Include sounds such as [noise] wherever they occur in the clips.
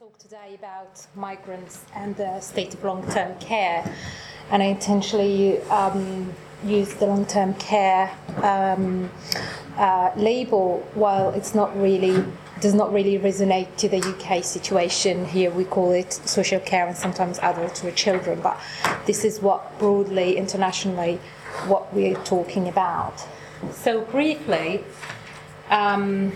talk today about migrants and the state of long term care. And I intentionally um, use the long term care um, uh, label while it's not really does not really resonate to the UK situation. Here we call it social care and sometimes adults with children, but this is what broadly internationally what we're talking about. So briefly, um,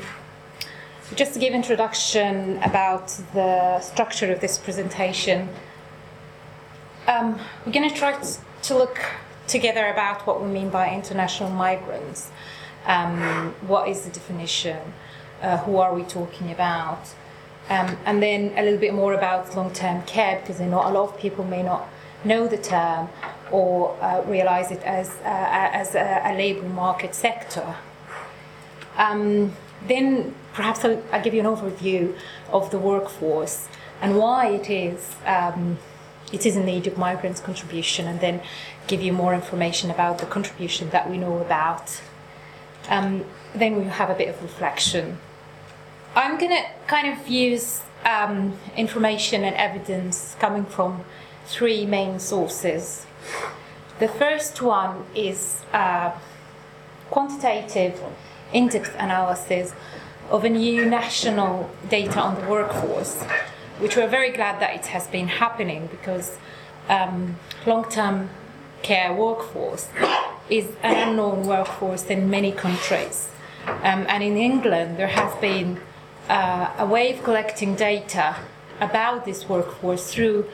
just to give introduction about the structure of this presentation, um, we're going to try to look together about what we mean by international migrants. Um, what is the definition? Uh, who are we talking about? Um, and then a little bit more about long-term care because know a lot of people may not know the term or uh, realize it as, uh, as a, a labour market sector. Um, then perhaps I'll, I'll, give you an overview of the workforce and why it is um, it is in need of migrants' contribution, and then give you more information about the contribution that we know about. Um, then we'll have a bit of reflection. I'm going to kind of use um, information and evidence coming from three main sources. The first one is uh, quantitative in-depth analysis of a new national data on the workforce, which we're very glad that it has been happening because um, long-term care workforce is an unknown workforce in many countries. Um, and in England, there has been uh, a way of collecting data about this workforce through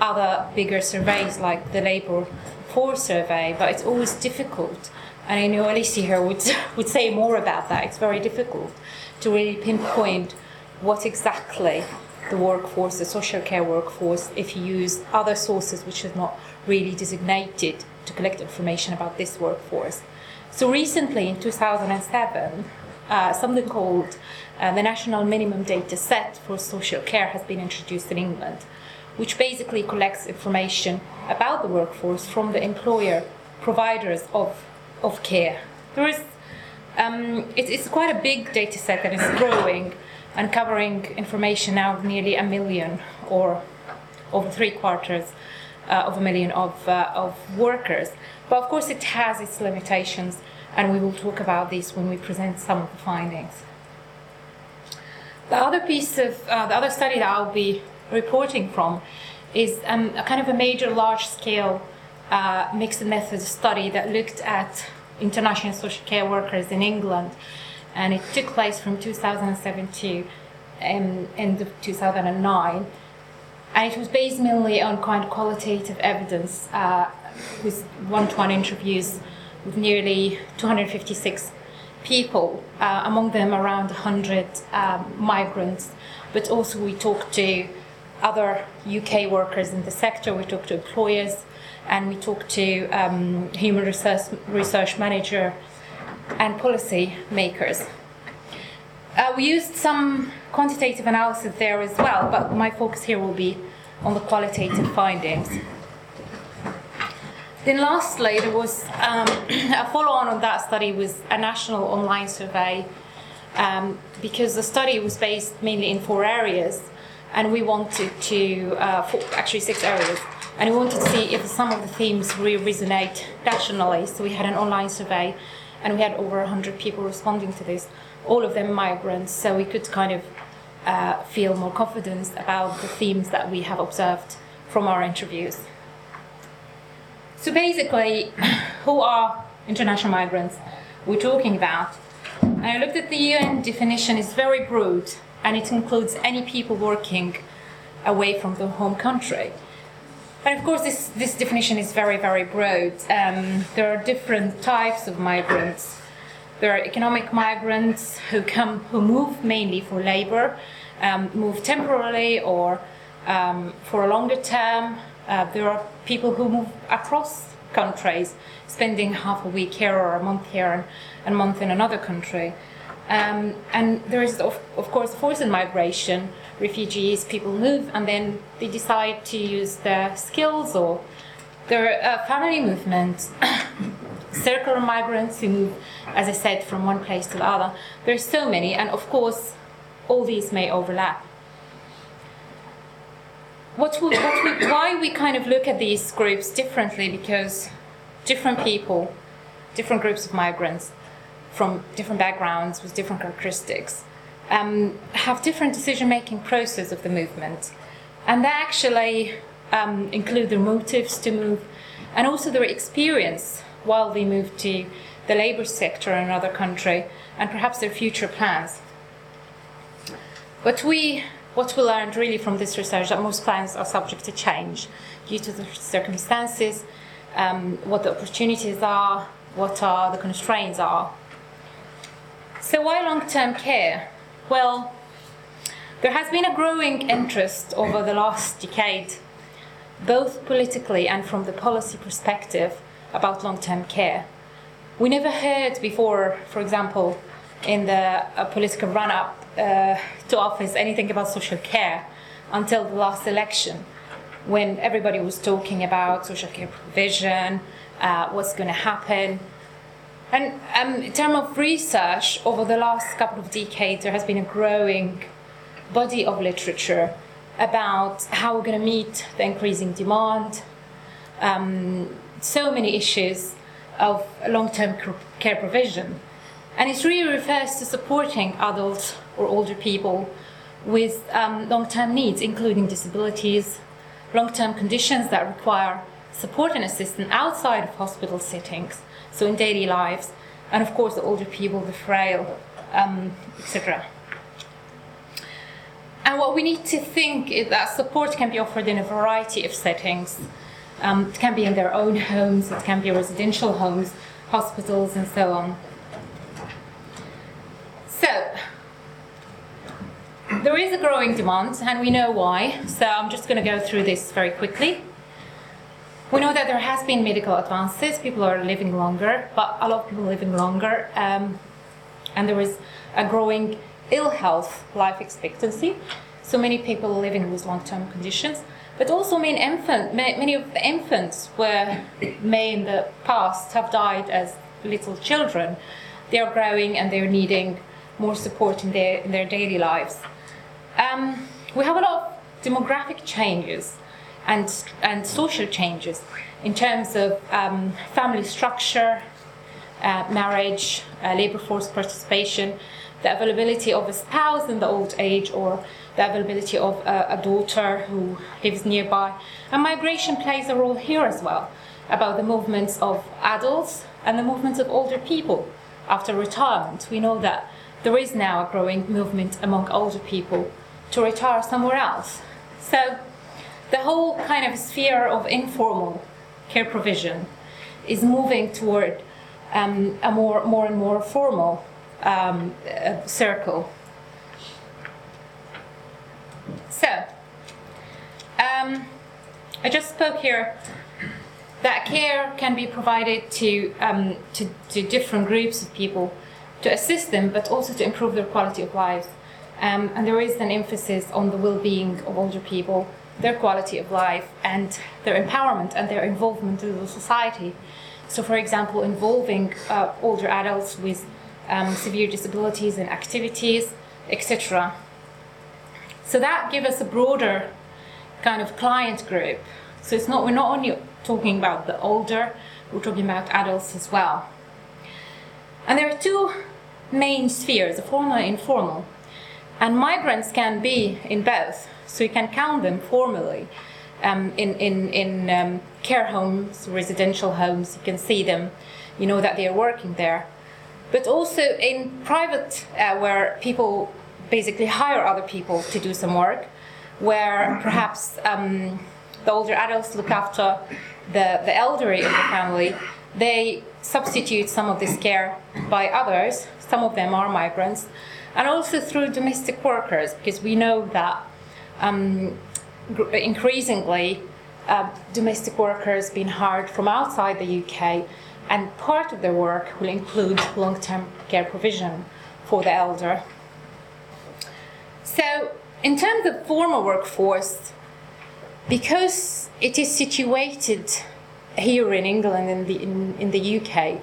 other bigger surveys like the Labour Force Survey, but it's always difficult and I know Alicia here would, [laughs] would say more about that. It's very difficult to really pinpoint what exactly the workforce, the social care workforce, if you use other sources which are not really designated to collect information about this workforce. So recently, in 2007, uh, something called uh, the National Minimum Data Set for Social Care has been introduced in England, which basically collects information about the workforce from the employer providers of of care. There is, um, it, it's quite a big data set that is growing and covering information now of nearly a million or over three quarters uh, of a million of, uh, of workers. But of course, it has its limitations, and we will talk about this when we present some of the findings. The other piece of uh, the other study that I'll be reporting from is um, a kind of a major large scale uh, mixed method study that looked at international social care workers in England, and it took place from 2007 to um, end of 2009. And it was based mainly on kind of qualitative evidence uh, with one-to-one interviews with nearly 256 people, uh, among them around 100 um, migrants. But also we talked to other UK workers in the sector, we talked to employers, and we talked to um, human research, research manager and policy makers. Uh, we used some quantitative analysis there as well, but my focus here will be on the qualitative findings. Then lastly, there was um, [clears throat] a follow-on on that study was a national online survey um, because the study was based mainly in four areas, and we wanted to, uh, four, actually six areas, and we wanted to see if some of the themes really resonate nationally. So we had an online survey, and we had over 100 people responding to this, all of them migrants, so we could kind of uh, feel more confidence about the themes that we have observed from our interviews. So basically, [coughs] who are international migrants we're talking about? And I looked at the UN definition, it's very broad, and it includes any people working away from their home country. And of course, this, this definition is very, very broad. Um, there are different types of migrants. There are economic migrants who come, who move mainly for labor, um, move temporarily or um, for a longer term. Uh, there are people who move across countries, spending half a week here or a month here and, a month in another country. Um, and there is, of, of course, forced migration. Refugees, people move and then they decide to use their skills or their uh, family movement. [coughs] Circular migrants who move, as I said, from one place to the other. There's so many, and of course, all these may overlap. what we, what we, why we kind of look at these groups differently because different people, different groups of migrants from different backgrounds with different characteristics um, have different decision-making process of the movement, and they actually um, include their motives to move and also their experience while they move to the labor sector in another country and perhaps their future plans. But we what we learned really from this research that most plans are subject to change due to the circumstances, um, what the opportunities are, what are the constraints are. So why long-term care? Well, there has been a growing interest over the last decade, both politically and from the policy perspective, about long-term care. We never heard before, for example, in the uh, political run-up uh, to office anything about social care until the last election, when everybody was talking about social care provision, uh, what's going to happen. And um, in terms of research, over the last couple of decades, there has been a growing body of literature about how we're going to meet the increasing demand, um, so many issues of long term care provision. And it really refers to supporting adults or older people with um, long term needs, including disabilities, long term conditions that require support and assistance outside of hospital settings, so in daily lives, and of course the older people, the frail, um, etc. And what we need to think is that support can be offered in a variety of settings. Um, it can be in their own homes, it can be residential homes, hospitals, and so on. So, there is a growing demand, and we know why. So, I'm just going to go through this very quickly. We know that there has been medical advances. People are living longer, but a lot of people living longer, um, and there is a growing ill health life expectancy. So many people are living with long-term conditions, but also many infant, many of the infants were may in the past have died as little children. They are growing and they're needing more support in their, in their daily lives. Um, we have a lot of demographic changes and, and social changes in terms of um, family structure, uh, marriage, uh, labor force participation, the availability of a spouse in the old age, or the availability of a, a daughter who lives nearby. And migration plays a role here as well about the movements of adults and the movements of older people after retirement. We know that there is now a growing movement among older people to retire somewhere else. So the whole kind of sphere of informal care provision is moving toward um, a more, more and more formal um, uh, circle. So, um, I just spoke here that care can be provided to, um, to, to different groups of people to assist them, but also to improve their quality of life. Um, and there is an emphasis on the well being of older people, their quality of life, and their empowerment and their involvement in the society. So, for example, involving uh, older adults with um, severe disabilities in activities, etc. So that gives us a broader kind of client group. So it's not we're not only talking about the older, we're talking about adults as well. And there are two main spheres, the formal and informal. And migrants can be in both, so you can count them formally um, in, in, in um, care homes, residential homes, you can see them, you know that they are working there. But also in private, uh, where people basically hire other people to do some work, where perhaps um, the older adults look after the, the elderly in the family, they substitute some of this care by others. Some of them are migrants, and also through domestic workers, because we know that um, increasingly uh, domestic workers being hired from outside the UK, and part of their work will include long term care provision for the elder. So, in terms of formal workforce, because it is situated here in England and in, in, in the UK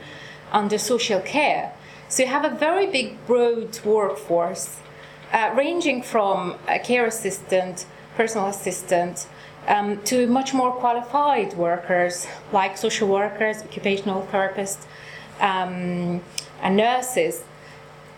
under social care. So you have a very big, broad workforce, uh, ranging from a care assistant personal assistant, um, to much more qualified workers like social workers, occupational therapists, um, and nurses.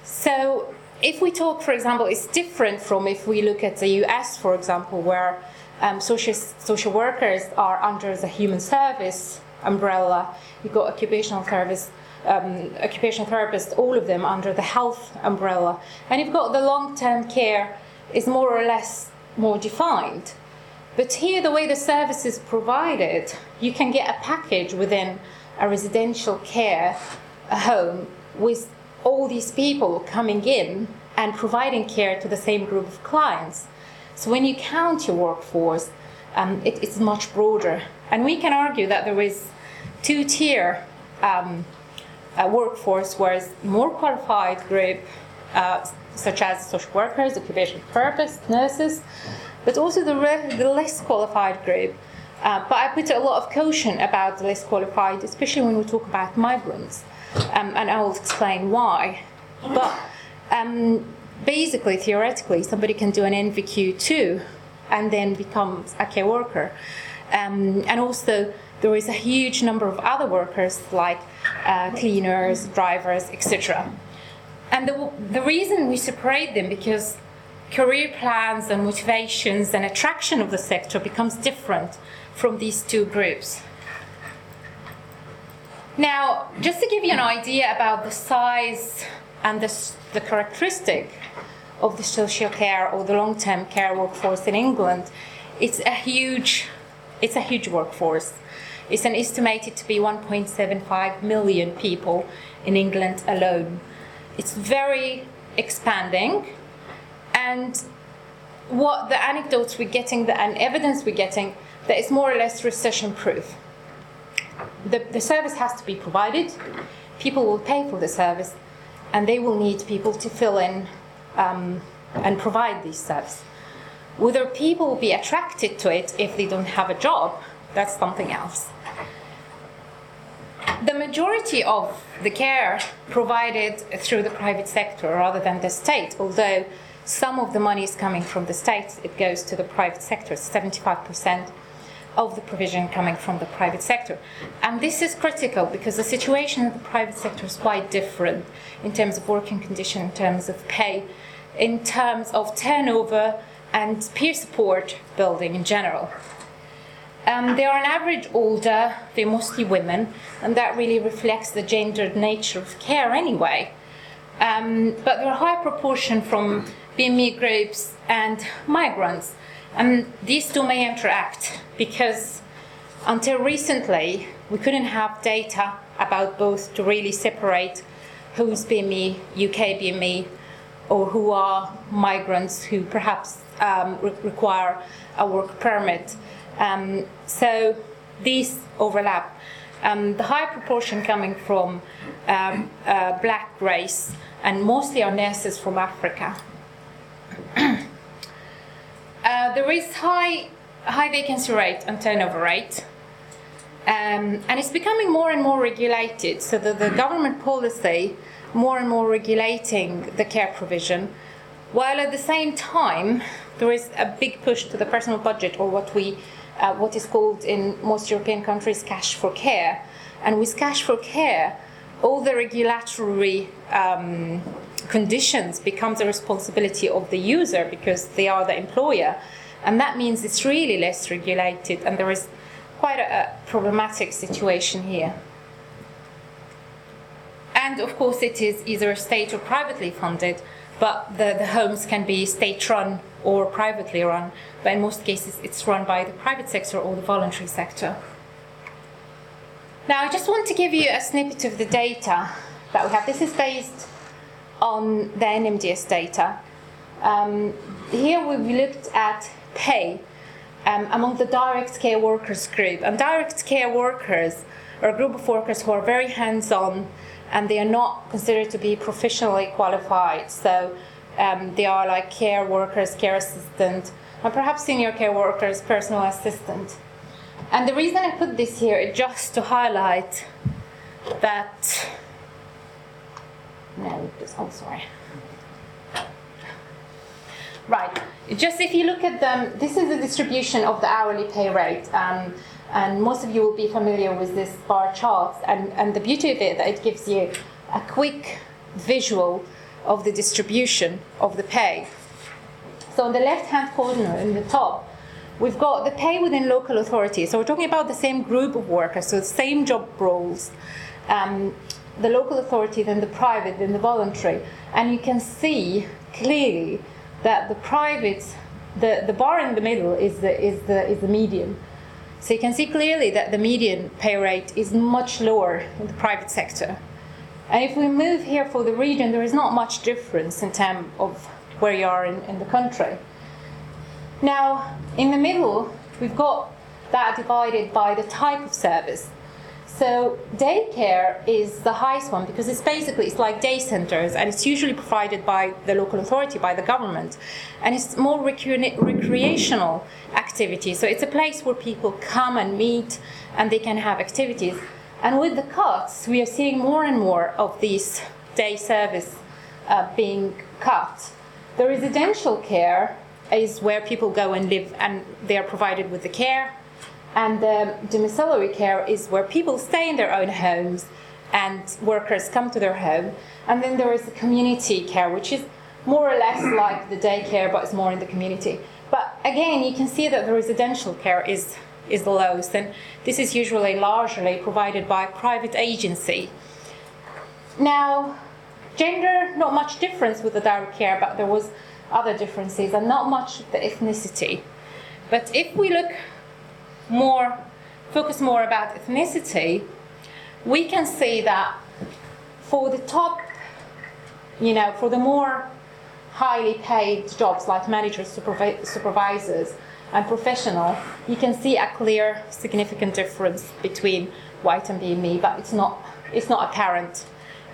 So, if we talk, for example, it's different from if we look at the US, for example, where um, social, social workers are under the human service umbrella. You've got occupational service, um, occupational therapists, all of them under the health umbrella. And you've got the long term care is more or less more defined. But here, the way the service is provided, you can get a package within a residential care a home with all these people coming in and providing care to the same group of clients. So when you count your workforce, um, it, it's much broader. And we can argue that there is two-tier um, uh, workforce, whereas more qualified group, uh, such as social workers, occupational therapists, nurses, but also the, re- the less qualified group. Uh, but I put a lot of caution about the less qualified, especially when we talk about migrants, um, and I will explain why. But um, basically, theoretically, somebody can do an NVQ too, and then becomes a care worker. Um, and also, there is a huge number of other workers like uh, cleaners, drivers, etc. And the, the reason we separate them because career plans and motivations and attraction of the sector becomes different from these two groups. Now, just to give you an idea about the size and the, the characteristic of the social care or the long-term care workforce in England, it's a huge, it's a huge workforce. It's an estimated to be 1.75 million people in England alone. It's very expanding, and what the anecdotes we're getting, the and evidence we're getting, that it's more or less recession-proof. The, the service has to be provided. People will pay for the service, and they will need people to fill in um, and provide these services. Whether people will be attracted to it if they don't have a job, that's something else. The majority of the care provided through the private sector rather than the state, although some of the money is coming from the state, it goes to the private sector, 75% of the provision coming from the private sector. And this is critical because the situation in the private sector is quite different in terms of working condition, in terms of pay, in terms of turnover and peer support building in general. Um, they are on average older, they're mostly women, and that really reflects the gendered nature of care anyway. Um, but there are a high proportion from BME groups and migrants, and these two may interact because until recently we couldn't have data about both to really separate who's BME, UK BME, or who are migrants who perhaps um, re- require a work permit. Um, so these overlap. Um, the high proportion coming from um, uh, black race and mostly are nurses from Africa. [clears throat] uh, there is high, high vacancy rate and turnover rate. Um, and it's becoming more and more regulated. So the, the government policy more and more regulating the care provision, while at the same time there is a big push to the personal budget, or what we, uh, what is called in most European countries, cash for care. And with cash for care, all the regulatory um, conditions becomes the responsibility of the user because they are the employer, and that means it's really less regulated, and there is quite a, a problematic situation here. And of course, it is either state or privately funded, but the, the homes can be state run or privately run. But in most cases, it's run by the private sector or the voluntary sector. Now, I just want to give you a snippet of the data that we have. This is based on the NMDS data. Um, here we've looked at pay um, among the direct care workers group. And direct care workers are a group of workers who are very hands on and they are not considered to be professionally qualified. So um, they are like care workers, care assistant, and perhaps senior care workers, personal assistant. And the reason I put this here is just to highlight that. No, I'm sorry. Right. Just if you look at them, this is the distribution of the hourly pay rate. Um, and most of you will be familiar with this bar chart. And, and the beauty of it that it gives you a quick visual of the distribution of the pay. So on the left-hand corner in the top, we've got the pay within local authorities. So we're talking about the same group of workers, so the same job roles. Um, the local authority, then the private, then the voluntary. And you can see clearly that the private, the, the bar in the middle is the, is, the, is the median. So you can see clearly that the median pay rate is much lower in the private sector. And if we move here for the region, there is not much difference in terms of where you are in, in the country. Now, in the middle, we've got that divided by the type of service. So daycare is the highest one because it's basically it's like day centers and it's usually provided by the local authority, by the government, and it's more recre- recreational activity. So it's a place where people come and meet and they can have activities. And with the cuts, we are seeing more and more of these day service uh, being cut. The residential care is where people go and live and they are provided with the care and the domiciliary care is where people stay in their own homes and workers come to their home. And then there is the community care, which is more or less [clears throat] like the daycare, but it's more in the community. But again, you can see that the residential care is, is the lowest, and this is usually largely provided by private agency. Now, gender, not much difference with the direct care, but there was other differences, and not much with the ethnicity. But if we look more focus more about ethnicity, we can see that for the top, you know, for the more highly paid jobs like managers, supervi- supervisors, and professional, you can see a clear, significant difference between white and BME, but it's not it's not apparent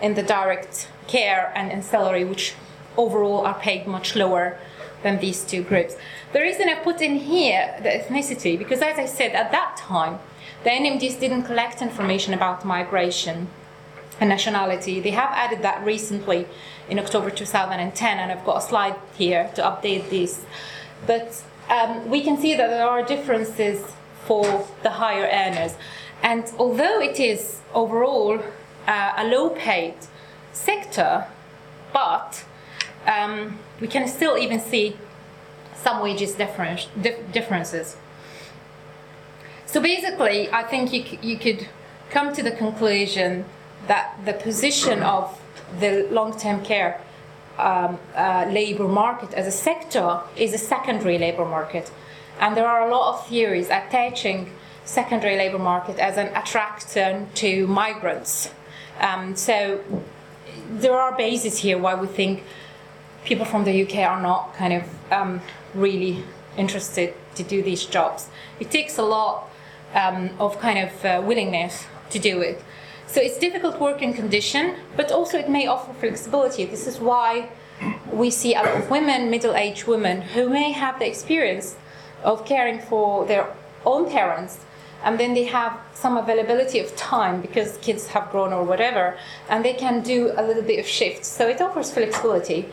in the direct care and salary, which overall are paid much lower than these two groups. The reason I put in here the ethnicity, because as I said, at that time, the NMDS didn't collect information about migration and nationality. They have added that recently in October 2010, and I've got a slide here to update this. But um, we can see that there are differences for the higher earners. And although it is overall uh, a low paid sector, but um, we can still even see some wages difference, dif- differences. So basically, I think you, c- you could come to the conclusion that the position of the long term care um, uh, labor market as a sector is a secondary labor market. And there are a lot of theories attaching secondary labor market as an attractor to migrants. Um, so there are bases here why we think people from the UK are not kind of um, really interested to do these jobs. It takes a lot um, of kind of uh, willingness to do it. So it's difficult working condition, but also it may offer flexibility. This is why we see a lot of women, middle-aged women, who may have the experience of caring for their own parents, and then they have some availability of time because kids have grown or whatever, and they can do a little bit of shifts. So it offers flexibility.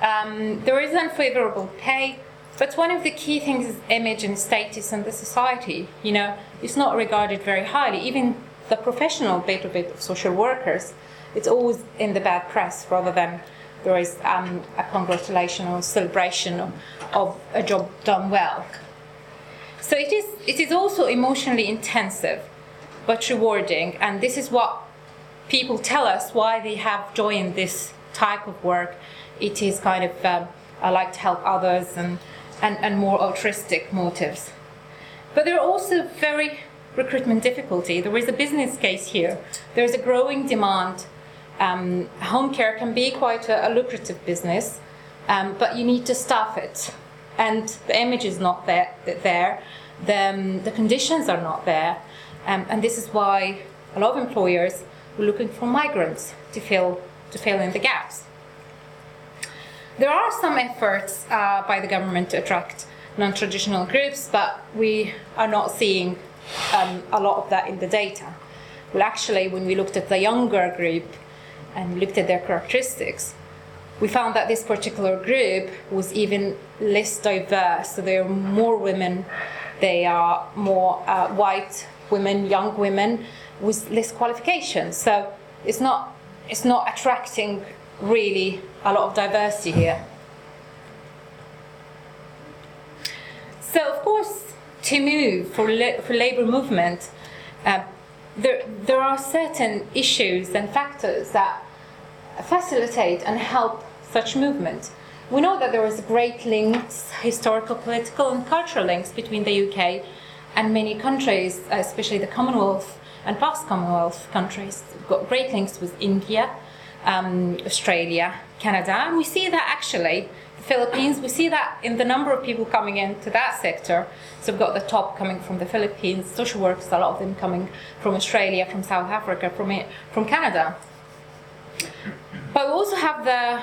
Um, there is unfavorable pay, but one of the key things is image and status in the society. You know, it's not regarded very highly. Even the professional bit of it social workers, it's always in the bad press rather than there is um, a congratulation or celebration of, of a job done well. So it is, it is also emotionally intensive, but rewarding, and this is what people tell us why they have joy in this type of work. It is kind of um, I like to help others and, and, and more altruistic motives. But there are also very recruitment difficulty. There is a business case here. There is a growing demand. Um, home care can be quite a, a lucrative business, um, but you need to staff it, and the image is not there. There, the, um, the conditions are not there, um, and this is why a lot of employers are looking for migrants to fill to fill in the gaps. There are some efforts uh, by the government to attract non-traditional groups, but we are not seeing um, a lot of that in the data. Well, actually, when we looked at the younger group and looked at their characteristics, we found that this particular group was even less diverse. So there are more women, they are more uh, white women, young women with less qualifications. So it's not, it's not attracting really a lot of diversity here. So of course, to move for, la- for labor movement, uh, there, there are certain issues and factors that facilitate and help such movement. We know that there is great links, historical, political, and cultural links between the UK and many countries, especially the Commonwealth and past Commonwealth countries. We've got great links with India, um, Australia, Canada, and we see that actually the Philippines. We see that in the number of people coming into that sector. So we've got the top coming from the Philippines, social workers, a lot of them coming from Australia, from South Africa, from from Canada. But we also have the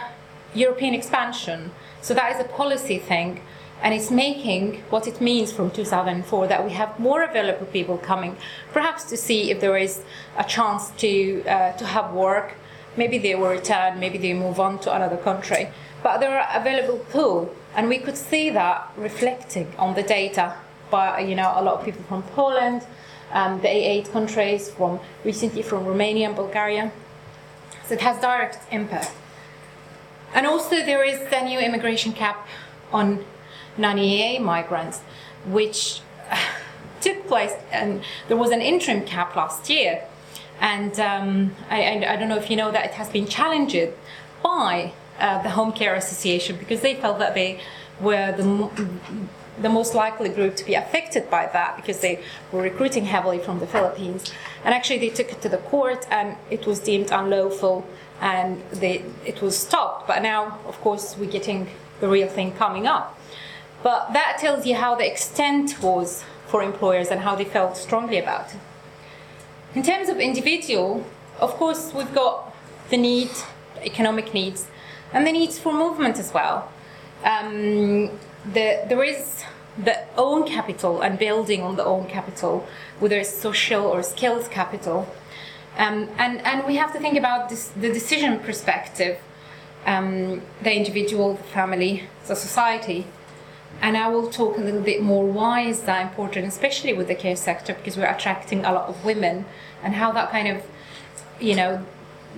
European expansion. So that is a policy thing, and it's making what it means from 2004 that we have more available people coming, perhaps to see if there is a chance to uh, to have work. Maybe they will return, maybe they move on to another country. But there are available pool, and we could see that reflecting on the data by you know a lot of people from Poland, um, the A8 countries, from recently from Romania and Bulgaria. So it has direct impact. And also there is the new immigration cap on non-EEA migrants, which [sighs] took place, and there was an interim cap last year. And um, I, I, don't know if you know that it has been challenged by uh, the Home Care Association because they felt that they were the, the most likely group to be affected by that because they were recruiting heavily from the Philippines. And actually, they took it to the court and it was deemed unlawful and they, it was stopped. But now, of course, we're getting the real thing coming up. But that tells you how the extent was for employers and how they felt strongly about it. In terms of individual, of course, we've got the need, economic needs, and the needs for movement as well. Um, the, there is the own capital and building on the own capital, whether it's social or skills capital. Um, and, and we have to think about this, the decision perspective, um, the individual, the family, the society. And I will talk a little bit more why is that important, especially with the care sector, because we're attracting a lot of women, and how that kind of, you know,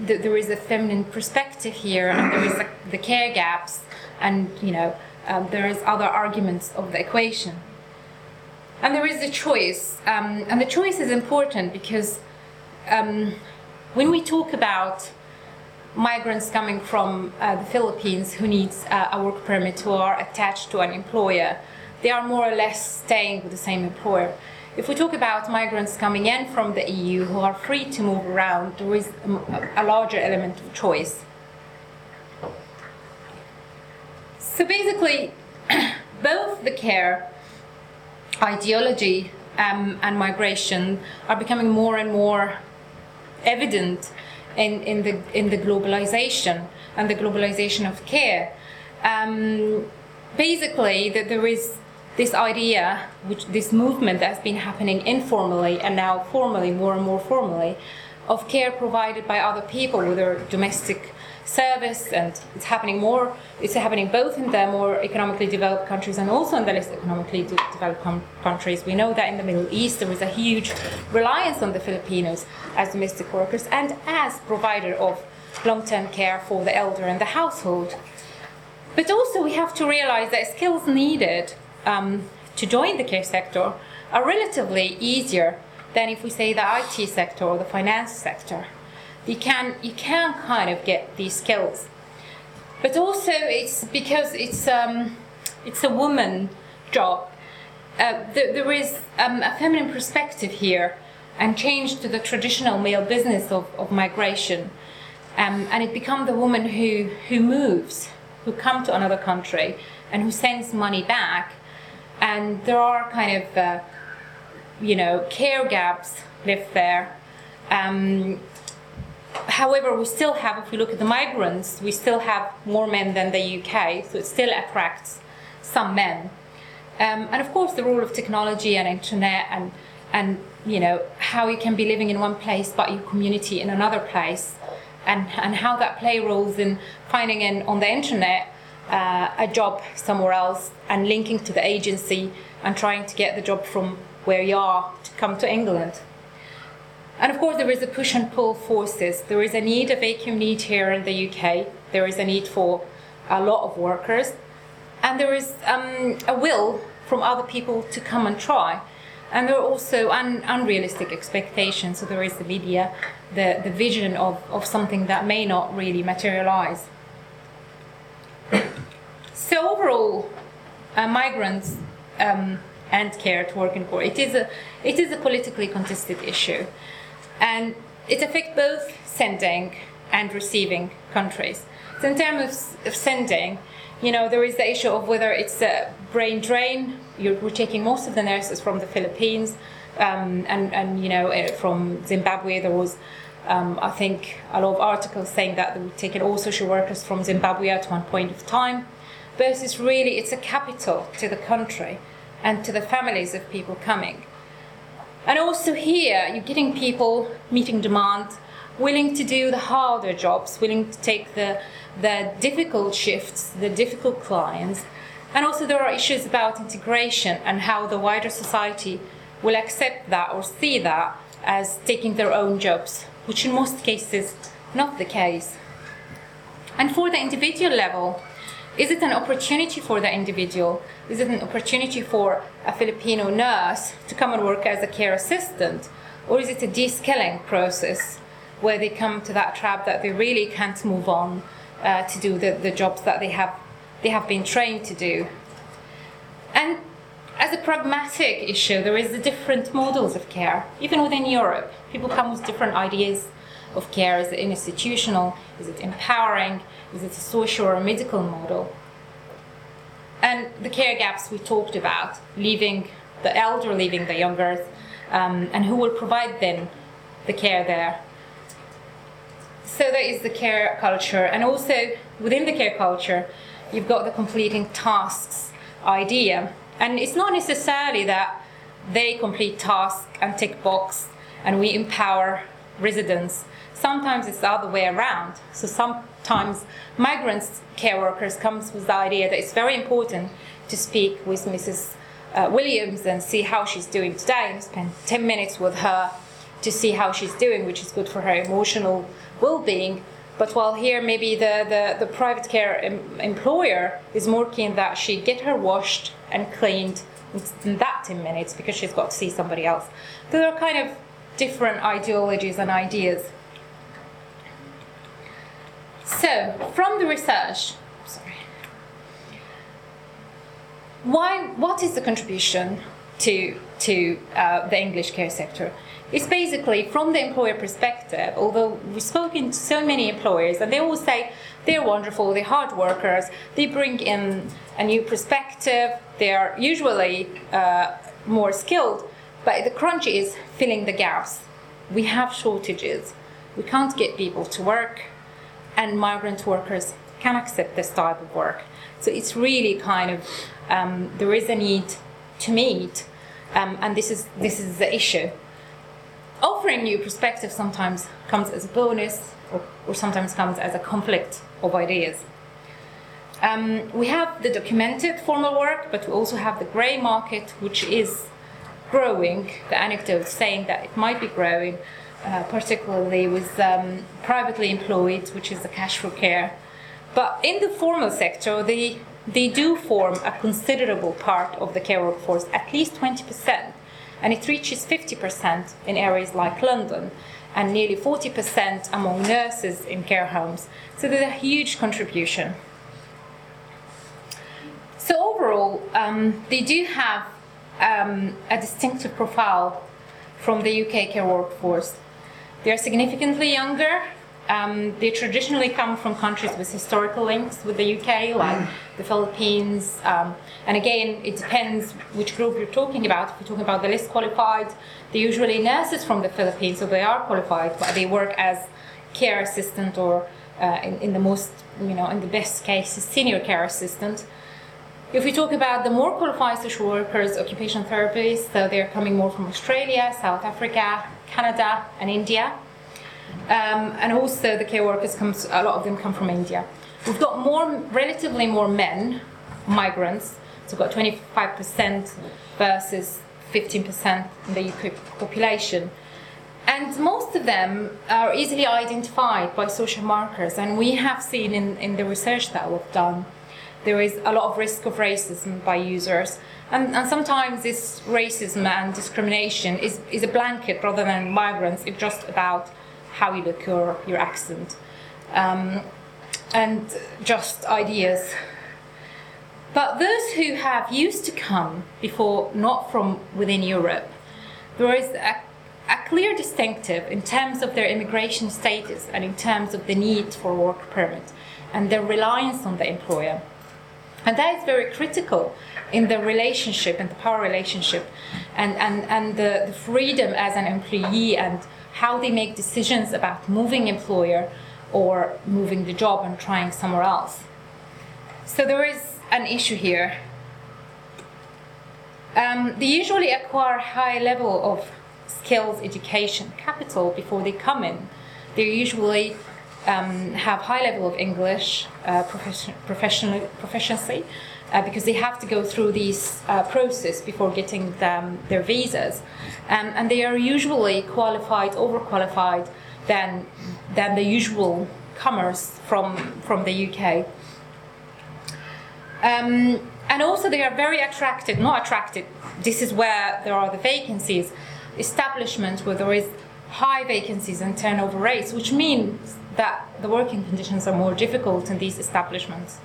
th- there is a feminine perspective here, and there is a, the care gaps, and you know, um, there is other arguments of the equation. And there is a choice, um, and the choice is important because um, when we talk about migrants coming from uh, the Philippines who needs uh, a work permit who are attached to an employer, they are more or less staying with the same employer. If we talk about migrants coming in from the EU who are free to move around, there is a, a larger element of choice. So basically, [clears throat] both the care ideology um, and migration are becoming more and more evident in, in, the, in the globalization and the globalization of care. Um, basically, that there is this idea, which this movement that's been happening informally and now formally, more and more formally, of care provided by other people, whether domestic service, and it's happening more. It's happening both in the more economically developed countries and also in the less economically de- developed com- countries. We know that in the Middle East there is a huge reliance on the Filipinos as domestic workers and as provider of long-term care for the elder and the household. But also we have to realize that skills needed um, to join the care sector are relatively easier than if we say the IT sector or the finance sector you can you can kind of get these skills. But also it's because it's um, it's a woman job. Uh, there, there is um, a feminine perspective here and change to the traditional male business of, of migration. Um, and it becomes the woman who, who moves, who come to another country and who sends money back. And there are kind of, uh, you know, care gaps left there. Um, however, we still have, if we look at the migrants, we still have more men than the UK, so it still attracts some men. Um, and of course, the role of technology and internet and and you know how you can be living in one place but your community in another place and, and how that play roles in finding in on the internet uh, a job somewhere else and linking to the agency and trying to get the job from where you are to come to England. And of course, there is a push and pull forces. There is a need, a vacuum need here in the UK. There is a need for a lot of workers. And there is um, a will from other people to come and try. And there are also un- unrealistic expectations. So there is the media, the, the vision of, of something that may not really materialize. So overall, uh, migrants um, and care to work in core, it is a it is a politically contested issue, and it affects both sending and receiving countries. So in terms of sending, you know, there is the issue of whether it's a brain drain. You're, we're taking most of the nurses from the Philippines, um, and and you know uh, from Zimbabwe. There was, um, I think, a lot of articles saying that we're taking all social workers from Zimbabwe at one point of time. Versus really, it's a capital to the country and to the families of people coming. And also here, you're getting people meeting demand, willing to do the harder jobs, willing to take the, the difficult shifts, the difficult clients. And also, there are issues about integration and how the wider society will accept that or see that as taking their own jobs, which in most cases not the case. And for the individual level, is it an opportunity for the individual? Is it an opportunity for a Filipino nurse to come and work as a care assistant? Or is it a de-skilling process where they come to that trap that they really can't move on uh, to do the, the jobs that they have, they have been trained to do? And as a pragmatic issue, there is the different models of care. Even within Europe, people come with different ideas of care. Is it institutional? Is it empowering? Is it a social or a medical model? And the care gaps we talked about, leaving the elder, leaving the younger, um, and who will provide then the care there. So that is the care culture, and also within the care culture, you've got the completing tasks idea, and it's not necessarily that they complete tasks and tick box, and we empower residents. Sometimes it's the other way around. So sometimes migrants care workers comes with the idea that it's very important to speak with Mrs. Uh, Williams and see how she's doing today and spend 10 minutes with her to see how she's doing, which is good for her emotional well-being. But while here, maybe the, the, the private care em- employer is more keen that she get her washed and cleaned in that 10 minutes because she's got to see somebody else. So there are kind of different ideologies and ideas. So, from the research, sorry, why, what is the contribution to, to uh, the English care sector? It's basically from the employer perspective, although we've spoken to so many employers and they all say they're wonderful, they're hard workers, they bring in a new perspective, they're usually uh, more skilled, but the crunch is filling the gaps. We have shortages. We can't get people to work and migrant workers can accept this type of work. So it's really kind of um, there is a need to meet, um, and this is this is the issue. Offering new perspective sometimes comes as a bonus, or, or sometimes comes as a conflict of ideas. Um, we have the documented formal work, but we also have the grey market, which is growing. The anecdote saying that it might be growing, uh, particularly with um, privately employed, which is the cash for care. But in the formal sector, they, they do form a considerable part of the care workforce, at least 20%, and it reaches 50% in areas like London and nearly 40% among nurses in care homes. So there's a huge contribution. So overall, um, they do have um, a distinctive profile from the UK care workforce. They're significantly younger. Um, they traditionally come from countries with historical links with the UK, like the Philippines. Um, and again, it depends which group you're talking about. If you're talking about the less qualified, they're usually nurses from the Philippines, so they are qualified, but they work as care assistant or uh, in, in the most, you know, in the best case, senior care assistant. If we talk about the more qualified social workers, occupational therapists, so they're coming more from Australia, South Africa, Canada, and India. Um, and also the care workers comes a lot of them come from India. We've got more relatively more men migrants, so we've got 25% versus 15% in the UK population. And most of them are easily identified by social markers, and we have seen in, in the research that we've done there is a lot of risk of racism by users. And, and sometimes this racism and discrimination is, is a blanket rather than migrants, it's just about how you look or your accent. Um, and just ideas. But those who have used to come before, not from within Europe, there is a, a clear distinctive in terms of their immigration status and in terms of the need for work permit and their reliance on the employer. And that is very critical in the relationship and the power relationship and, and, and the, the freedom as an employee and how they make decisions about moving employer or moving the job and trying somewhere else. So there is an issue here. Um, they usually acquire high level of skills, education, capital before they come in. They're usually um, have high level of English uh, profession, professional proficiency uh, because they have to go through these uh, process before getting them, their visas, um, and they are usually qualified, overqualified than than the usual comers from from the UK. Um, and also, they are very attracted, not attracted. This is where there are the vacancies, establishments where there is high vacancies and turnover rates, which means that the working conditions are more difficult in these establishments.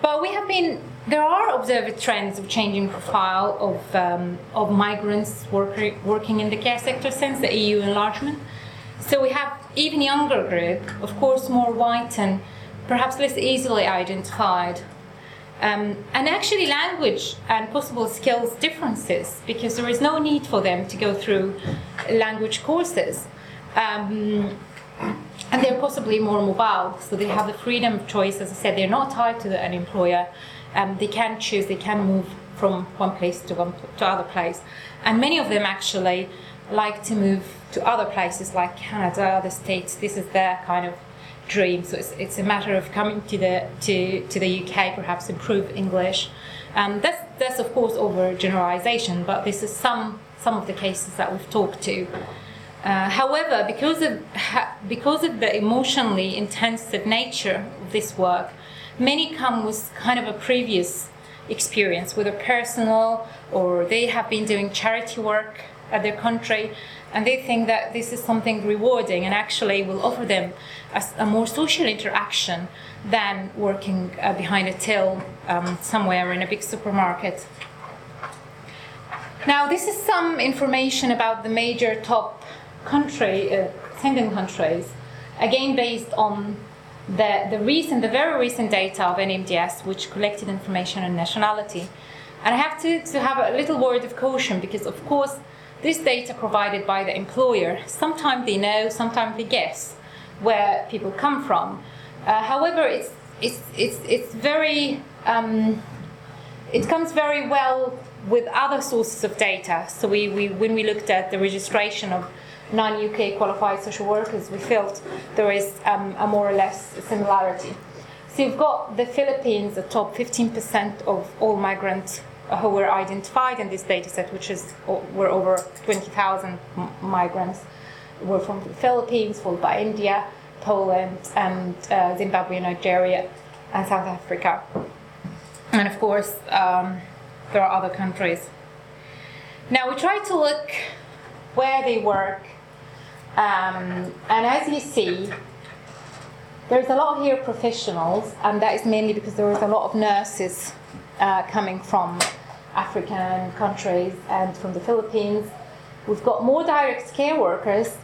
But we have been, there are observed trends of changing profile of, um, of migrants work, working in the care sector since the EU enlargement. So we have even younger group, of course more white and perhaps less easily identified. Um, and actually language and possible skills differences because there is no need for them to go through language courses. Um, and they're possibly more mobile, so they have the freedom of choice. As I said, they're not tied to an employer. Um, they can choose, they can move from one place to one to other place, and many of them actually like to move to other places like Canada, other states. This is their kind of dream. So it's, it's a matter of coming to the to, to the UK, perhaps improve English. Um, that's that's of course over generalization, but this is some some of the cases that we've talked to. Uh, however, because of, ha, because of the emotionally intensive nature of this work, many come with kind of a previous experience, whether personal or they have been doing charity work at their country, and they think that this is something rewarding and actually will offer them a, a more social interaction than working uh, behind a till um, somewhere in a big supermarket. Now, this is some information about the major top country, uh, countries, again based on the, the recent, the very recent data of NMDS, which collected information on nationality. And I have to, to have a little word of caution because, of course, this data provided by the employer, sometimes they know, sometimes they guess where people come from. Uh, however, it's, it's, it's, it's very, um, it comes very well with other sources of data. So we, we, when we looked at the registration of non-UK qualified social workers, we felt there is um, a more or less similarity. So you've got the Philippines, the top 15% of all migrants who were identified in this data set, which is were over 20,000 migrants, were from the Philippines, followed by India, Poland, and uh, Zimbabwe, Nigeria, and South Africa. And of course, um, there are other countries. Now we try to look where they work, um, and as you see, there's a lot here of professionals, and that is mainly because there is a lot of nurses uh, coming from African countries and from the Philippines. We've got more direct care workers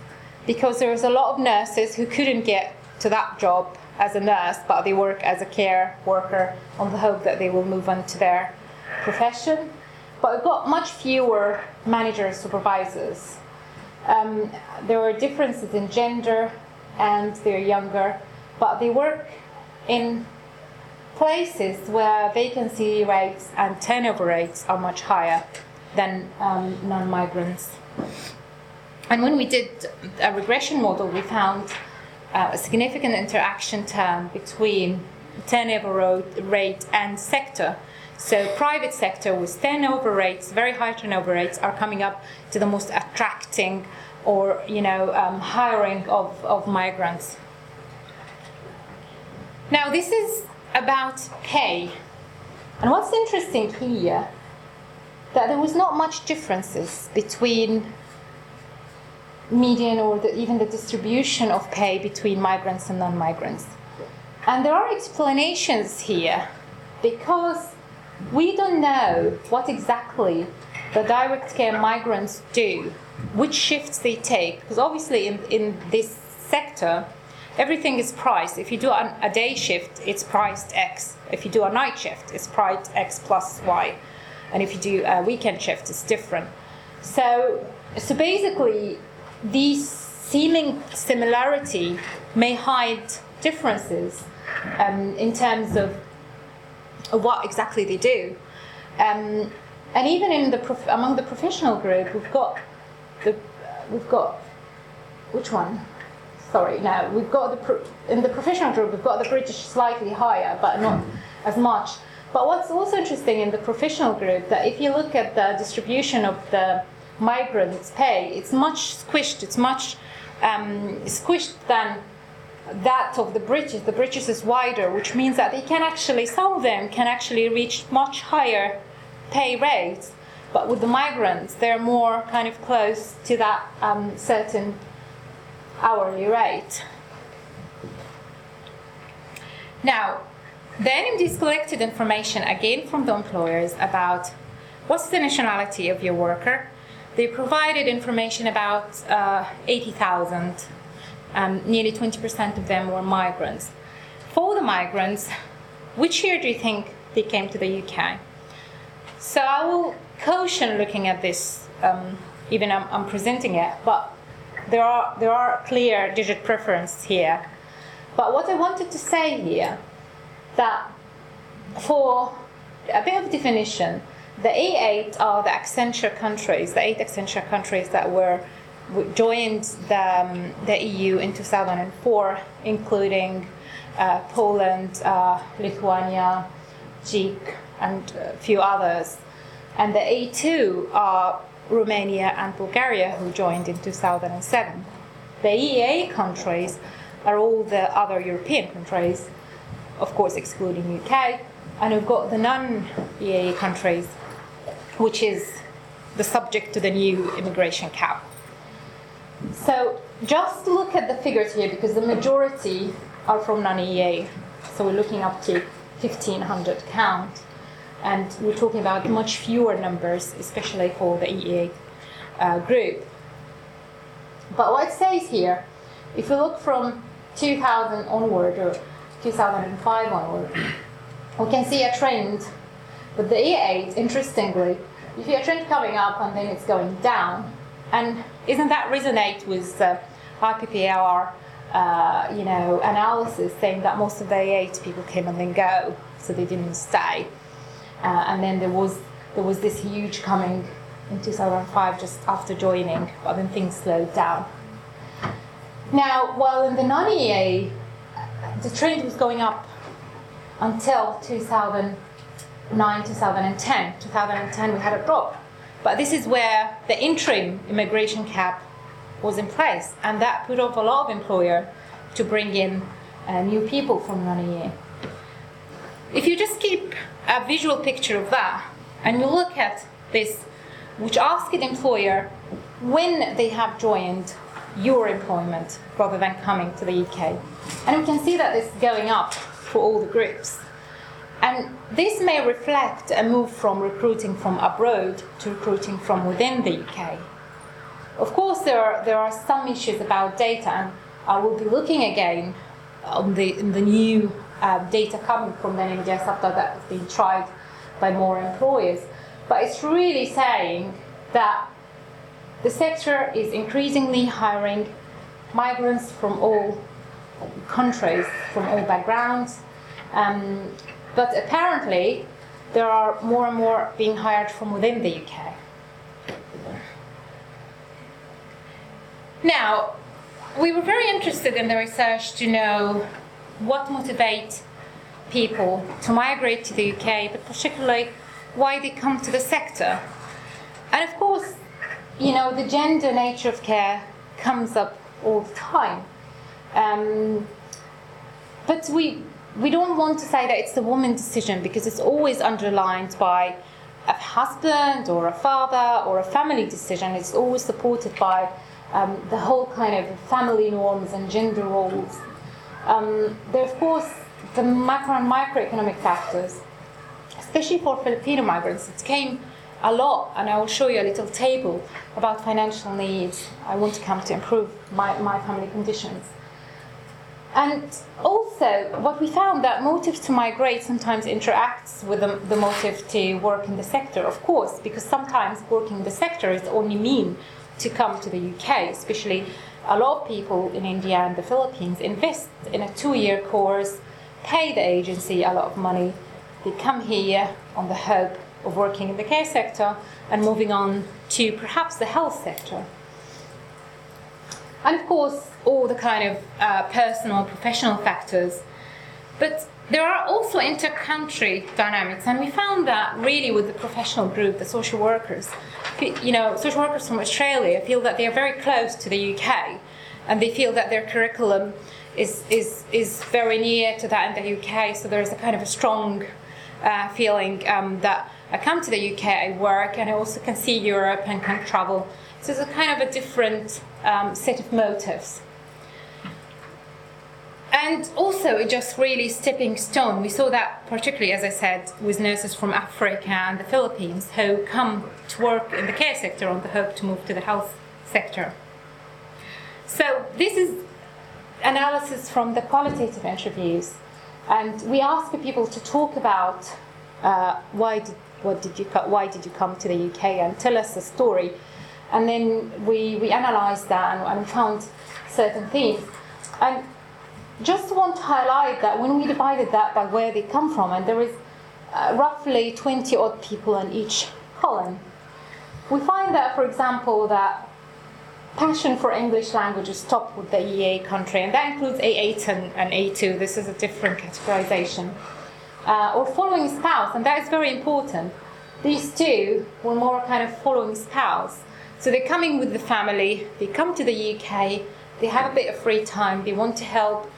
because there there's a lot of nurses who couldn't get to that job as a nurse, but they work as a care worker on the hope that they will move on to their profession. But we've got much fewer managers, supervisors. Um, there are differences in gender and they're younger, but they work in places where vacancy rates and turnover rates are much higher than um, non migrants. And when we did a regression model, we found uh, a significant interaction term between turnover rate and sector. So private sector with turnover rates, very high turnover rates, are coming up to the most attracting or you know um, hiring of, of migrants. Now this is about pay, and what's interesting here that there was not much differences between median or the, even the distribution of pay between migrants and non-migrants. And there are explanations here because we don't know what exactly the direct care migrants do, which shifts they take, because obviously in, in this sector, everything is priced. If you do a, a day shift, it's priced X. If you do a night shift, it's priced X plus Y. And if you do a weekend shift, it's different. So, so basically, these seeming similarity may hide differences um, in terms of, what exactly they do. Um, and even in the prof- among the professional group, we've got the we've got which one? Sorry, no, we've got the pro- in the professional group we've got the British slightly higher, but not as much. But what's also interesting in the professional group that if you look at the distribution of the migrants' pay, it's much squished. It's much um, squished than that of the British. The British is wider, which means that they can actually, some of them can actually reach much higher pay rates. But with the migrants, they're more kind of close to that um, certain hourly rate. Now, the NMDS collected information again from the employers about what's the nationality of your worker. They provided information about uh, 80,000 um, nearly 20% of them were migrants. For the migrants, which year do you think they came to the UK? So I will caution looking at this, um, even I'm, I'm presenting it, but there are, there are clear digit preferences here. But what I wanted to say here, that for a bit of definition, the A8 are the accession countries, the eight accession countries that were joined the, um, the EU in 2004, including uh, Poland, uh, Lithuania, Czech, and a few others. And the A2 are Romania and Bulgaria, who joined in 2007. The EEA countries are all the other European countries, of course, excluding UK. And we've got the non EEA countries, which is the subject to the new immigration cap. So just look at the figures here because the majority are from non-EEA. So we're looking up to 1,500 count. And we're talking about much fewer numbers, especially for the EEA uh, group. But what it says here, if you look from 2000 onward or 2005 onward, we can see a trend. But the E8, interestingly, you see a trend coming up and then it's going down. And isn't that resonate with uh, IPPR, uh, you know, analysis saying that most of the eight people came and then go, so they didn't stay. Uh, and then there was there was this huge coming in 2005 just after joining, but then things slowed down. Now, while in the non-EA, the trend was going up until 2009, 2010. 2010 we had a drop but this is where the interim immigration cap was in place, and that put off a lot of employer to bring in uh, new people from non-EA. If you just keep a visual picture of that, and you look at this, which asks the employer when they have joined your employment rather than coming to the UK. And we can see that this is going up for all the groups. And this may reflect a move from recruiting from abroad to recruiting from within the UK. Of course, there are, there are some issues about data, and I will be looking again on the, the new uh, data coming from NMDS after that has been tried by more employers. But it's really saying that the sector is increasingly hiring migrants from all countries, from all backgrounds. Um, but apparently, there are more and more being hired from within the UK. Now, we were very interested in the research to know what motivates people to migrate to the UK, but particularly why they come to the sector. And of course, you know, the gender nature of care comes up all the time. Um, but we, we don't want to say that it's the woman's decision because it's always underlined by a husband or a father or a family decision. It's always supported by um, the whole kind of family norms and gender roles. Um, there, of course, the macro and microeconomic factors, especially for Filipino migrants, it came a lot, and I will show you a little table about financial needs. I want to come to improve my, my family conditions. And also, what we found that motives to migrate sometimes interacts with the, the motive to work in the sector, of course, because sometimes working in the sector is only mean to come to the UK, especially a lot of people in India and the Philippines invest in a two-year course, pay the agency a lot of money, they come here on the hope of working in the care sector and moving on to perhaps the health sector. And of course, all the kind of uh, personal, professional factors. But there are also inter-country dynamics, and we found that really with the professional group, the social workers, you know, social workers from Australia feel that they are very close to the UK, and they feel that their curriculum is is is very near to that in the UK. So there's a kind of a strong uh, feeling um, that I come to the UK, I work, and I also can see Europe and can travel. So it's a kind of a different um, set of motives. And also, it just really stepping stone. We saw that particularly, as I said, with nurses from Africa and the Philippines who come to work in the care sector on the hope to move to the health sector. So this is analysis from the qualitative interviews, and we ask people to talk about uh, why did what did you why did you come to the UK and tell us a story, and then we we analysed that and, and found certain themes, and just want to highlight that when we divided that by where they come from, and there is uh, roughly 20 odd people in each column, we find that, for example, that passion for English language is top with the EA country, and that includes A8 and, and A2. This is a different categorization. Uh, or following spouse, and that is very important. These two were more kind of following spouse. So they're coming with the family, they come to the UK, they have a bit of free time, they want to help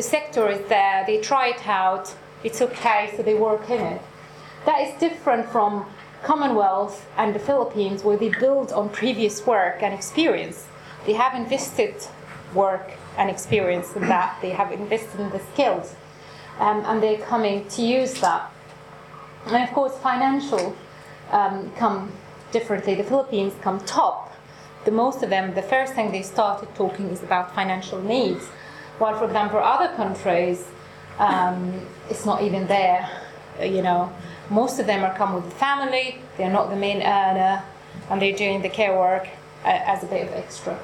the sector is there, they try it out, it's okay, so they work in it. That is different from Commonwealth and the Philippines, where they build on previous work and experience. They have invested work and experience in that, they have invested in the skills, um, and they're coming to use that. And of course, financial um, come differently. The Philippines come top. The most of them, the first thing they started talking is about financial needs while, for example, other countries, um, it's not even there. You know, most of them are come with the family. They're not the main earner, and they're doing the care work uh, as a bit of extra.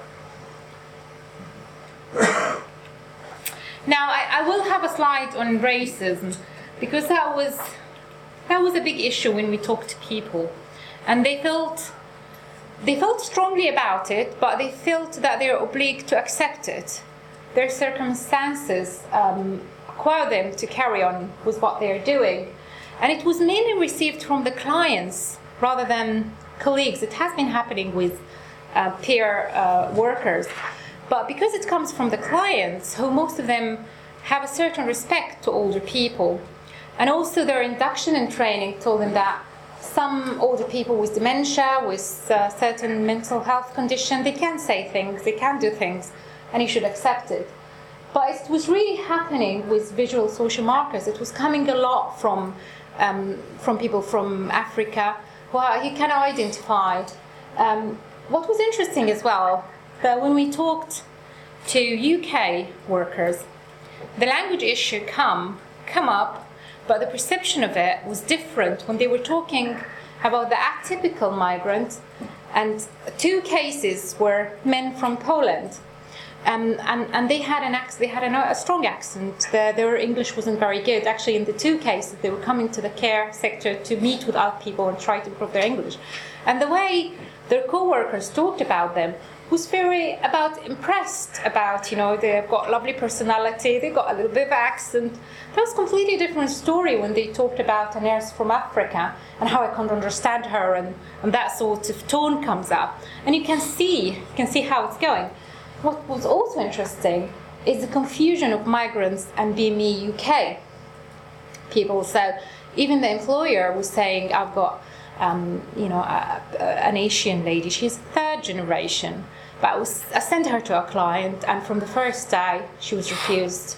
now, I, I will have a slide on racism because that was that was a big issue when we talked to people, and they felt they felt strongly about it, but they felt that they're obliged to accept it their circumstances um, require them to carry on with what they're doing. And it was mainly received from the clients rather than colleagues. It has been happening with uh, peer uh, workers. But because it comes from the clients, who most of them have a certain respect to older people, and also their induction and training told them that some older people with dementia, with uh, certain mental health condition, they can say things, they can do things and you should accept it. But it was really happening with visual social markers. It was coming a lot from, um, from people from Africa who he kind of identified. Um, what was interesting as well, that when we talked to UK workers, the language issue come, come up, but the perception of it was different when they were talking about the atypical migrant and two cases were men from Poland um, and, and they had an accent, they had a, a strong accent. Their, their, English wasn't very good. Actually, in the two cases, they were coming to the care sector to meet with other people and try to improve their English. And the way their co-workers talked about them was very about impressed about you know they've got lovely personality they've got a little bit of accent that was completely different story when they talked about a nurse from africa and how i can't understand her and, and that sort of tone comes up and you can see you can see how it's going what was also interesting is the confusion of migrants and bme uk people so even the employer was saying i've got um, you know, a, a, an Asian lady. She's third generation. But I, was, I sent her to a client, and from the first day, she was refused.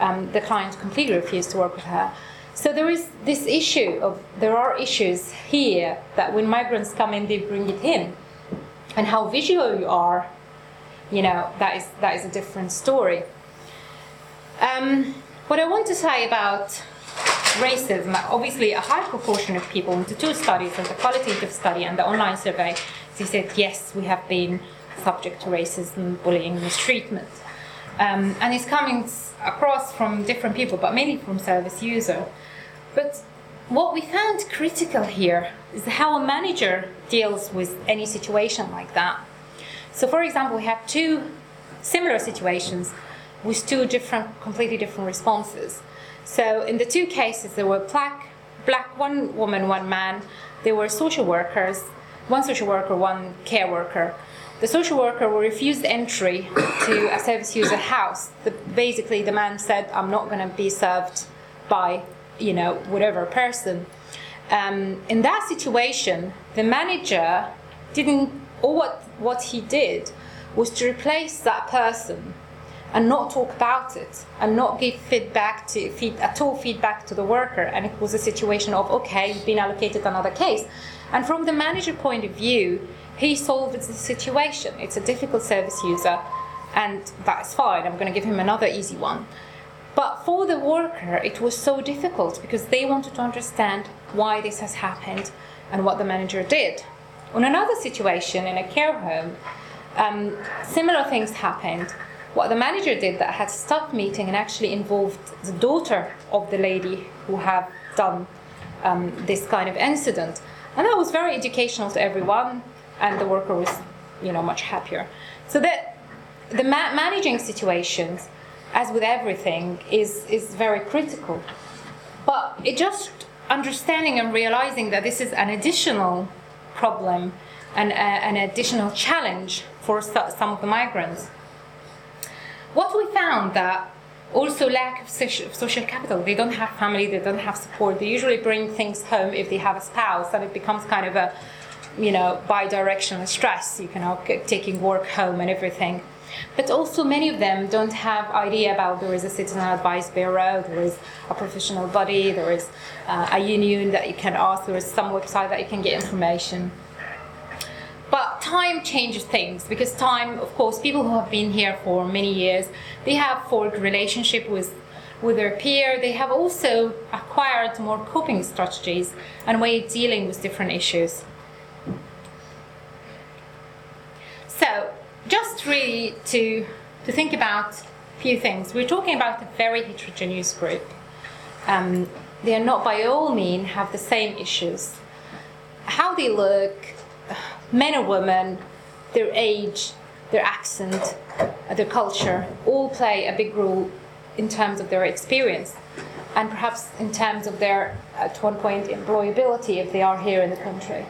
Um, the client completely refused to work with her. So there is this issue of there are issues here that when migrants come in, they bring it in, and how visual you are, you know, that is that is a different story. Um, what I want to say about racism, obviously a high proportion of people in the two studies, the qualitative study and the online survey, they said yes, we have been subject to racism, bullying, mistreatment. Um, and it's coming across from different people, but mainly from service user. But what we found critical here is how a manager deals with any situation like that. So, for example, we have two similar situations with two different, completely different responses. So, in the two cases, there were black, black one woman, one man. They were social workers, one social worker, one care worker the social worker will refuse entry to a service user house. The, basically, the man said, "I'm not going to be served by, you know, whatever person." Um, in that situation, the manager didn't, or what what he did was to replace that person and not talk about it and not give feedback to feed at all feedback to the worker. And it was a situation of okay, you've been allocated another case. And from the manager point of view, he solved the situation. It's a difficult service user, and that's fine. I'm going to give him another easy one. But for the worker, it was so difficult because they wanted to understand why this has happened and what the manager did. On another situation in a care home, um, similar things happened. What the manager did that had stopped meeting and actually involved the daughter of the lady who had done um, this kind of incident. And that was very educational to everyone and the worker was, you know, much happier. So that the ma- managing situations, as with everything, is is very critical. But it just understanding and realizing that this is an additional problem and uh, an additional challenge for some of the migrants. What we found that also lack of social capital. They don't have family, they don't have support. They usually bring things home if they have a spouse, and it becomes kind of a you know, bi-directional stress, you know, taking work home and everything. But also many of them don't have idea about there is a citizen advice bureau, there is a professional body, there is uh, a union that you can ask, there is some website that you can get information. But time changes things because time, of course, people who have been here for many years, they have forged relationship with with their peer. They have also acquired more coping strategies and way of dealing with different issues. So, to, to think about a few things. We're talking about a very heterogeneous group. Um, they are not by all means have the same issues. How they look, men or women, their age, their accent, their culture, all play a big role in terms of their experience and perhaps in terms of their, at one point, employability if they are here in the country.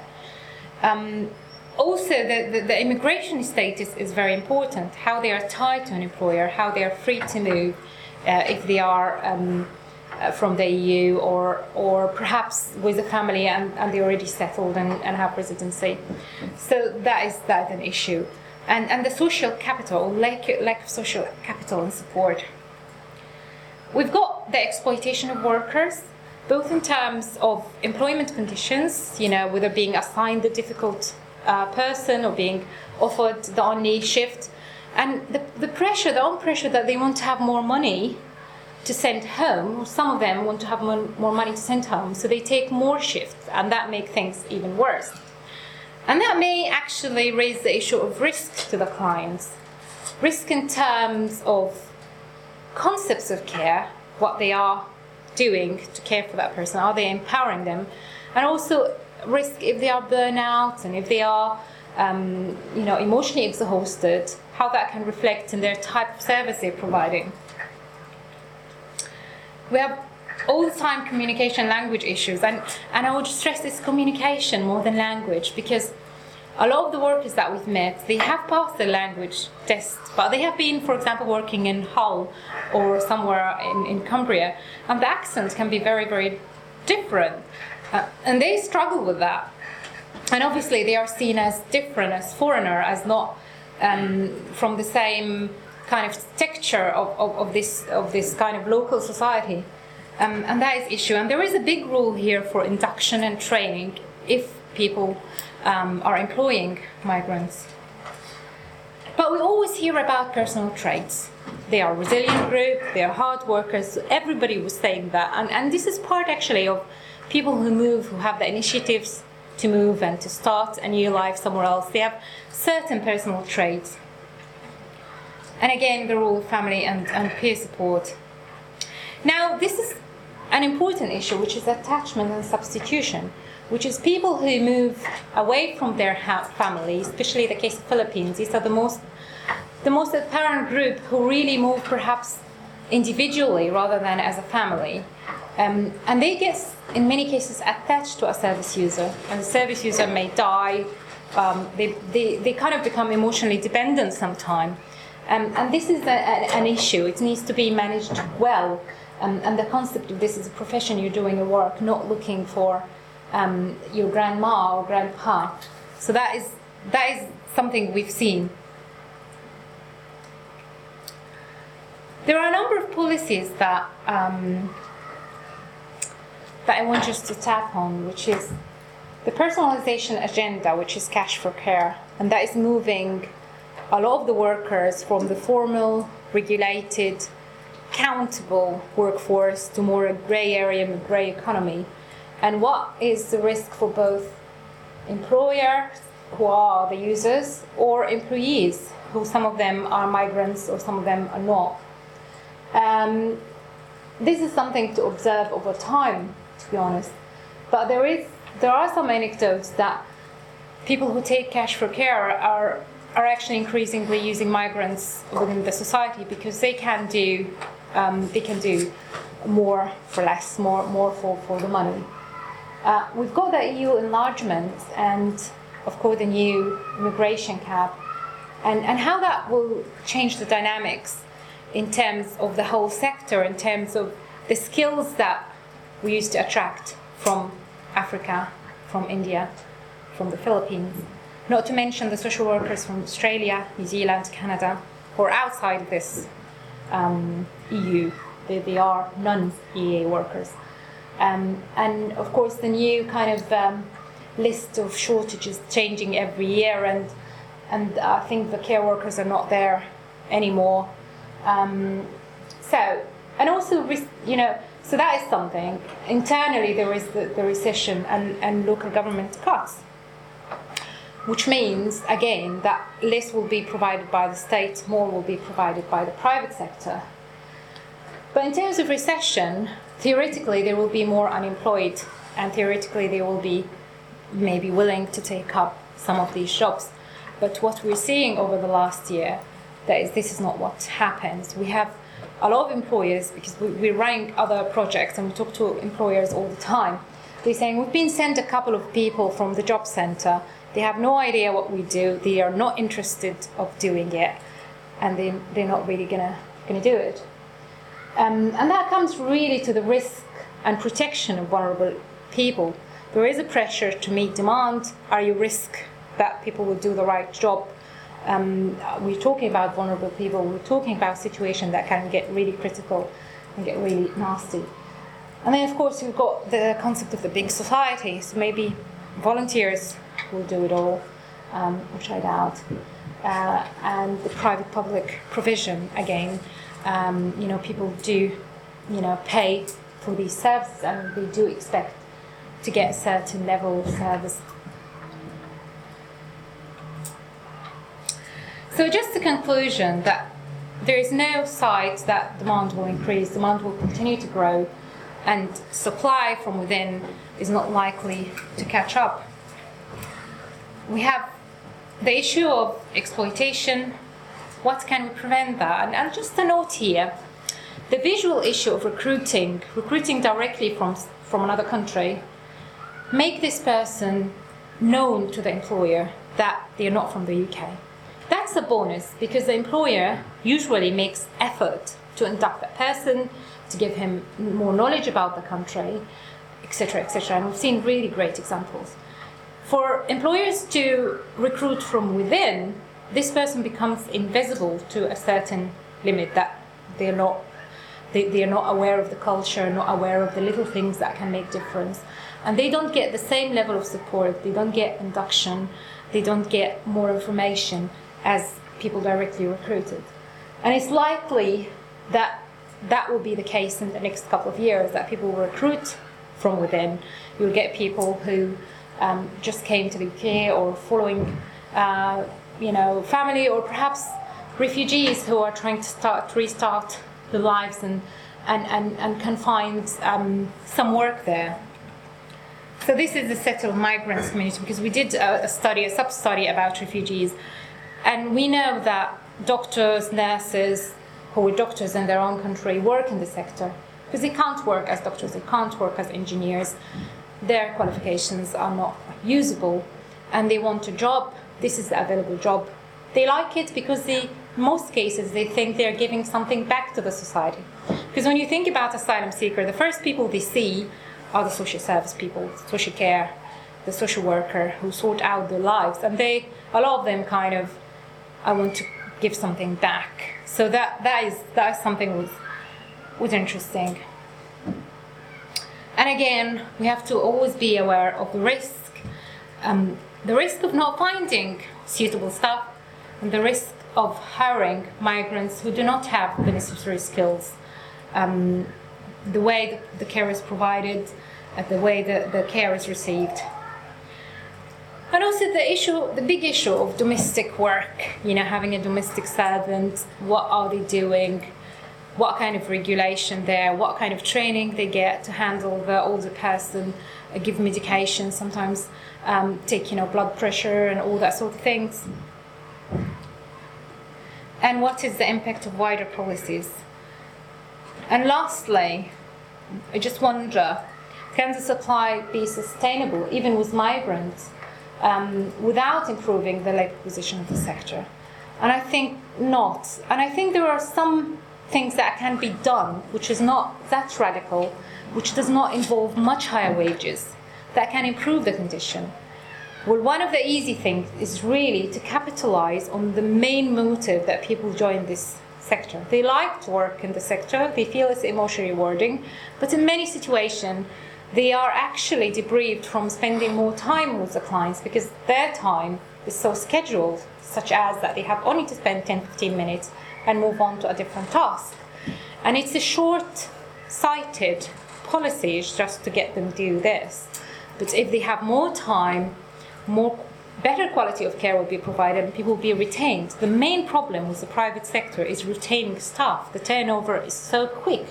Um, also, the, the, the, immigration status is very important. How they are tied to an employer, how they are free to move, uh, if they are um, uh, from the EU or or perhaps with a family and, and they're already settled and, and have residency. So that is that an issue, and and the social capital, lack lack of social capital and support. We've got the exploitation of workers both in terms of employment conditions, you know, whether being assigned the difficult uh, person or being offered the only shift, and the, the pressure, the own pressure that they want to have more money to send home. Some of them want to have more, more money to send home, so they take more shifts, and that makes things even worse. And that may actually raise the issue of risk to the clients. Risk in terms of concepts of care, what they are doing to care for that person? Are they empowering them? And also risk if they are burnout and if they are um, you know, emotionally exhausted, how that can reflect in their type of service they're providing. We have all the time communication language issues, and, and I would stress this communication more than language because a lot of the workers that we've met, they have passed the language test, but they have been, for example, working in Hull or somewhere in, in Cumbria, and the accent can be very, very different. Uh, and they struggle with that. And obviously, they are seen as different, as foreigner, as not um, from the same kind of texture of, of, of, this, of this kind of local society. Um, and that is issue. And there is a big rule here for induction and training if people um, are employing migrants. But we always hear about personal traits. They are resilient group, they are hard workers. Everybody was saying that. And, and this is part actually of people who move, who have the initiatives to move and to start a new life somewhere else. They have certain personal traits. And again, the role of family and, and peer support. Now, this is an important issue, which is attachment and substitution which is people who move away from their family, especially the case of Philippines. These are the most, the most apparent group who really move perhaps individually rather than as a family. Um, and they get, in many cases, attached to a service user, and the service user may die. Um, they, they, they kind of become emotionally dependent sometimes. Um, and this is a, a, an issue. It needs to be managed well. Um, and the concept of this is a profession you're doing a work, not looking for um, your grandma or grandpa. So that is that is something we've seen. There are a number of policies that um, that I want us to tap on, which is the personalization agenda, which is cash for care, and that is moving a lot of the workers from the formal, regulated, countable workforce to more a grey area, a grey economy. And what is the risk for both employers who are the users or employees who some of them are migrants or some of them are not? Um, this is something to observe over time to be honest. But there is there are some anecdotes that people who take cash for care are are actually increasingly using migrants within the society because they can do um, they can do more for less more more for, for the money. Uh, we've got the EU enlargement and, of course, the new immigration cap, and, and how that will change the dynamics in terms of the whole sector, in terms of the skills that we used to attract from Africa, from India, from the Philippines. Not to mention the social workers from Australia, New Zealand, Canada, who are outside of this um, EU. They, they are non EEA workers. Um, and of course, the new kind of um, list of shortages changing every year, and and I think the care workers are not there anymore. Um, so, and also, you know, so that is something. Internally, there is the, the recession and, and local government cuts, which means, again, that less will be provided by the state, more will be provided by the private sector. But in terms of recession, theoretically there will be more unemployed and theoretically they will be maybe willing to take up some of these jobs but what we're seeing over the last year that is this is not what happens we have a lot of employers because we, are running other projects and we talk to employers all the time they're saying we've been sent a couple of people from the job center they have no idea what we do they are not interested of doing it and they, they're not really gonna gonna do it um, and that comes really to the risk and protection of vulnerable people. There is a pressure to meet demand. Are you risk that people will do the right job? Um, we're talking about vulnerable people. We're talking about situations that can get really critical and get really nasty. And then, of course, we've got the concept of the big society. So maybe volunteers will do it all, um, which I doubt. Uh, and the private-public provision again um, you know, people do, you know, pay for these services and they do expect to get a certain level of service. So just a conclusion that there is no sight that demand will increase, demand will continue to grow, and supply from within is not likely to catch up. We have the issue of exploitation, what can we prevent that? And, and just a note here the visual issue of recruiting, recruiting directly from, from another country, make this person known to the employer that they're not from the UK. That's a bonus because the employer usually makes effort to induct that person, to give him more knowledge about the country, etc., etc. And we've seen really great examples. For employers to recruit from within, this person becomes invisible to a certain limit that they're not they, they are not aware of the culture, not aware of the little things that can make difference. And they don't get the same level of support, they don't get induction, they don't get more information as people directly recruited. And it's likely that that will be the case in the next couple of years, that people will recruit from within. You'll get people who um, just came to the UK or following, uh, you know, family or perhaps refugees who are trying to start restart their lives and and, and, and can find um, some work there. So this is the settled migrants community because we did a, a study, a sub-study about refugees, and we know that doctors, nurses, who are doctors in their own country work in the sector because they can't work as doctors, they can't work as engineers. Their qualifications are not usable, and they want a job. This is the available job. They like it because they, in most cases, they think they're giving something back to the society. Because when you think about asylum seeker, the first people they see are the social service people, social care, the social worker who sort out their lives, and they, a lot of them, kind of, I want to give something back. So that that is that is something was was interesting. And again, we have to always be aware of the risk, um, the risk of not finding suitable staff, and the risk of hiring migrants who do not have the necessary skills. Um, the way the care is provided, uh, the way the, the care is received. And also the issue, the big issue of domestic work, you know, having a domestic servant, what are they doing? What kind of regulation there, what kind of training they get to handle the older person, uh, give medication, sometimes um, take, you know, blood pressure and all that sort of things. And what is the impact of wider policies? And lastly, I just wonder, can the supply be sustainable even with migrants? Um, without improving the labor position of the sector? And I think not. And I think there are some things that can be done, which is not that radical, which does not involve much higher wages, that can improve the condition. Well, one of the easy things is really to capitalize on the main motive that people join this sector. They like to work in the sector, they feel it's emotionally rewarding, but in many situations, they are actually debriefed from spending more time with the clients because their time is so scheduled, such as that they have only to spend 10 15 minutes and move on to a different task. And it's a short sighted policy just to get them to do this. But if they have more time, more better quality of care will be provided and people will be retained. The main problem with the private sector is retaining staff. The turnover is so quick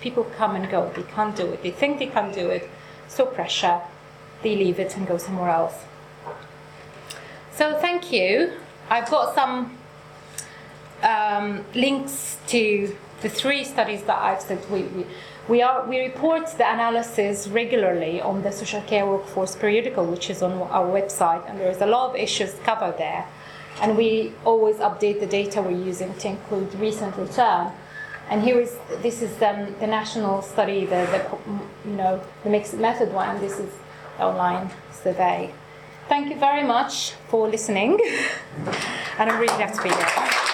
people come and go. They can't do it. They think they can't do it. So pressure. They leave it and go somewhere else. So thank you. I've got some um, links to the three studies that I've said we, we, we, are, we report the analysis regularly on the social care workforce periodical, which is on our website, and there's a lot of issues covered there. And we always update the data we're using to include recent return. And here is this is um, the national study, the, the you know the mixed method one. This is online survey. Thank you very much for listening, [laughs] and I'm really glad to be here.